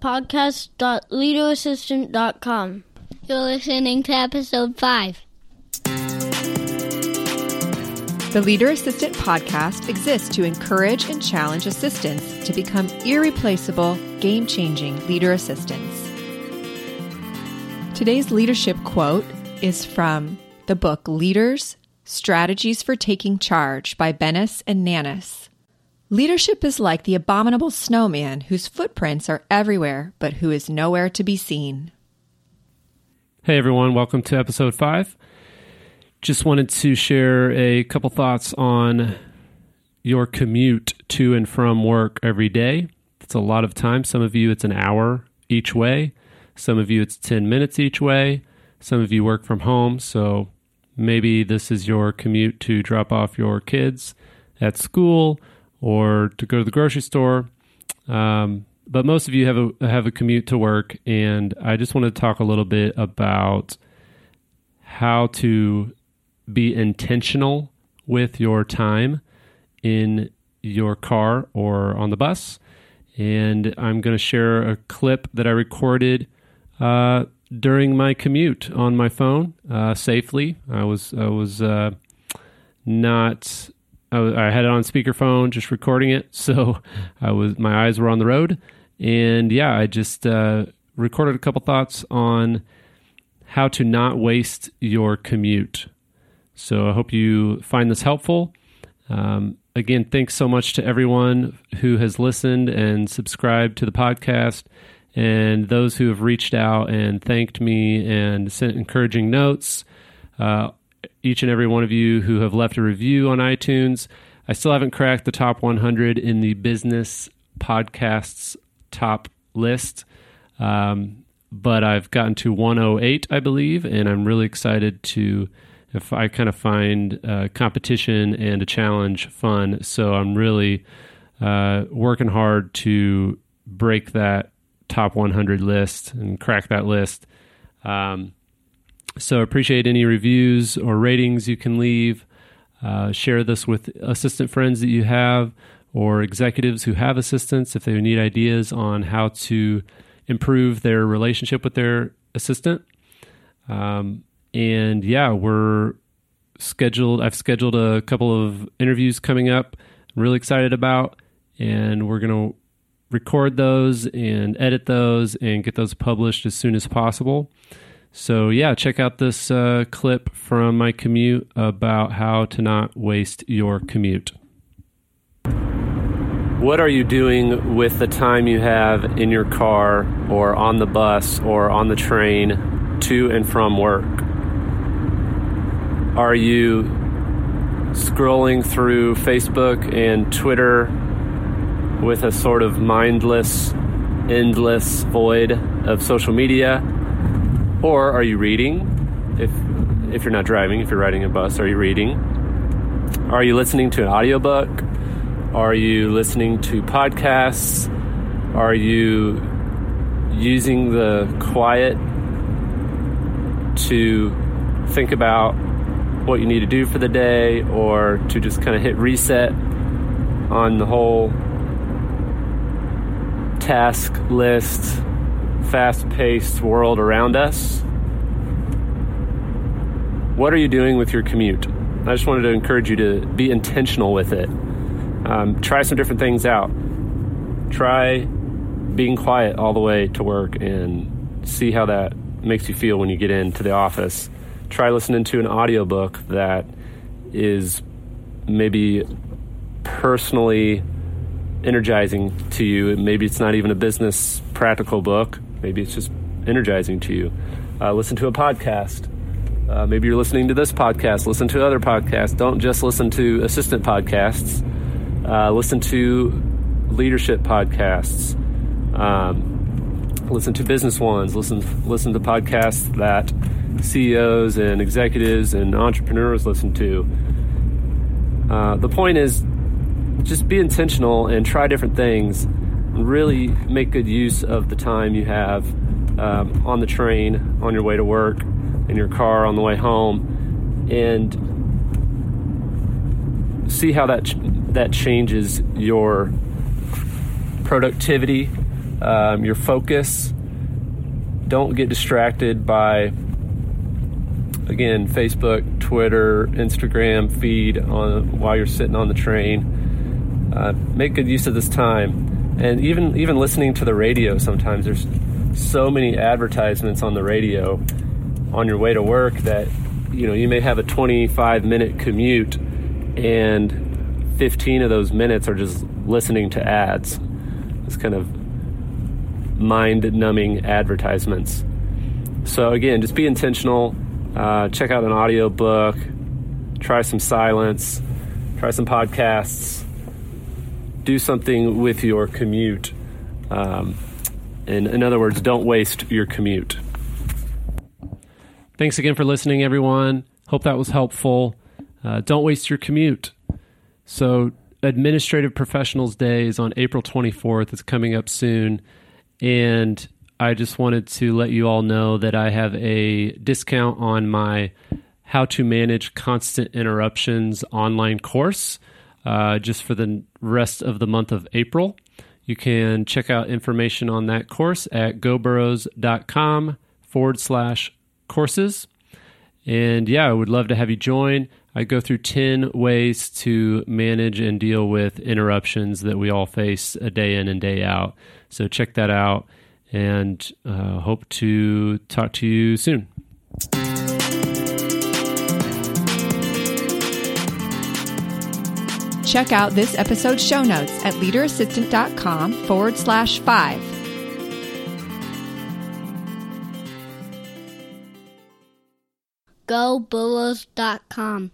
podcast.leaderassistant.com. You're listening to episode 5. The Leader Assistant podcast exists to encourage and challenge assistants to become irreplaceable, game changing leader assistants. Today's leadership quote is from the book Leaders Strategies for Taking Charge by Bennis and Nanus. Leadership is like the abominable snowman whose footprints are everywhere but who is nowhere to be seen. Hey everyone, welcome to episode 5. Just wanted to share a couple thoughts on your commute to and from work every day. It's a lot of time. Some of you, it's an hour each way. Some of you, it's 10 minutes each way. Some of you work from home, so maybe this is your commute to drop off your kids at school or to go to the grocery store. Um, but most of you have a have a commute to work, and I just want to talk a little bit about how to be intentional with your time in your car or on the bus. And I'm going to share a clip that I recorded uh, during my commute on my phone uh, safely. I was I was uh, not. I, was, I, had it on speakerphone, just recording it. So I was my eyes were on the road, and yeah, I just uh, recorded a couple thoughts on how to not waste your commute. So I hope you find this helpful. Um, again, thanks so much to everyone who has listened and subscribed to the podcast and those who have reached out and thanked me and sent encouraging notes. Uh, each and every one of you who have left a review on iTunes. I still haven't cracked the top 100 in the business podcasts top list, um, but I've gotten to 108, I believe, and I'm really excited to. If I kind of find uh, competition and a challenge fun, so I'm really uh, working hard to break that top 100 list and crack that list. Um, so appreciate any reviews or ratings you can leave. Uh, share this with assistant friends that you have or executives who have assistants if they need ideas on how to improve their relationship with their assistant. Um, and yeah, we're scheduled. I've scheduled a couple of interviews coming up. I'm really excited about, and we're to record those and edit those and get those published as soon as possible. So, yeah, check out this uh, clip from my commute about how to not waste your commute. What are you doing with the time you have in your car or on the bus or on the train to and from work? Are you scrolling through Facebook and Twitter with a sort of mindless, endless void of social media? Or are you reading? If if you're not driving, if you're riding a bus, are you reading? Are you listening to an audiobook? Are you listening to podcasts? Are you using the quiet to think about what you need to do for the day or to just kind of hit reset on the whole task list, fast paced world around us. What are you doing with your commute? I just wanted to encourage you to be intentional with it. Um, try some different things out. Try being quiet all the way to work and see how that makes you feel when you get into the office. Try listening to an audiobook that is maybe personally energizing to you. Maybe it's not even a business practical book. Maybe it's just energizing to you. Uh, listen to a podcast. Uh, maybe you're listening to this podcast. Listen to other podcasts. Don't just listen to assistant podcasts. Uh, listen to leadership podcasts. Um, listen to business ones. Listen listen to podcasts that CEOs and executives and entrepreneurs listen to. Uh, the point is just be intentional and try different things really make good use of the time you have um, on the train on your way to work in your car on the way home and see how that ch- that changes your productivity um, your focus. Don't get distracted by, again, Facebook, Twitter, Instagram feed on while you're sitting on the train. Uh, make good use of this time, and even even listening to the radio. Sometimes there's so many advertisements on the radio on your way to work that you know you may have a 25 minute commute and 15 of those minutes are just listening to ads. It's kind of mind numbing advertisements. So again just be intentional. Uh, check out an audio book try some silence. Try some podcasts do something with your commute um, and in other words don't waste your commute Thanks again for listening, everyone. Hope that was helpful. Uh, don't waste your commute. So, Administrative Professionals Day is on April 24th. It's coming up soon. And I just wanted to let you all know that I have a discount on my How to Manage Constant Interruptions online course uh, just for the rest of the month of April. You can check out information on that course at goburrows.com forward slash courses. And yeah, I would love to have you join. I go through 10 ways to manage and deal with interruptions that we all face a day in and day out. So check that out and uh, hope to talk to you soon. Check out this episode's show notes at leaderassistant.com forward slash five. GoBurrows.com.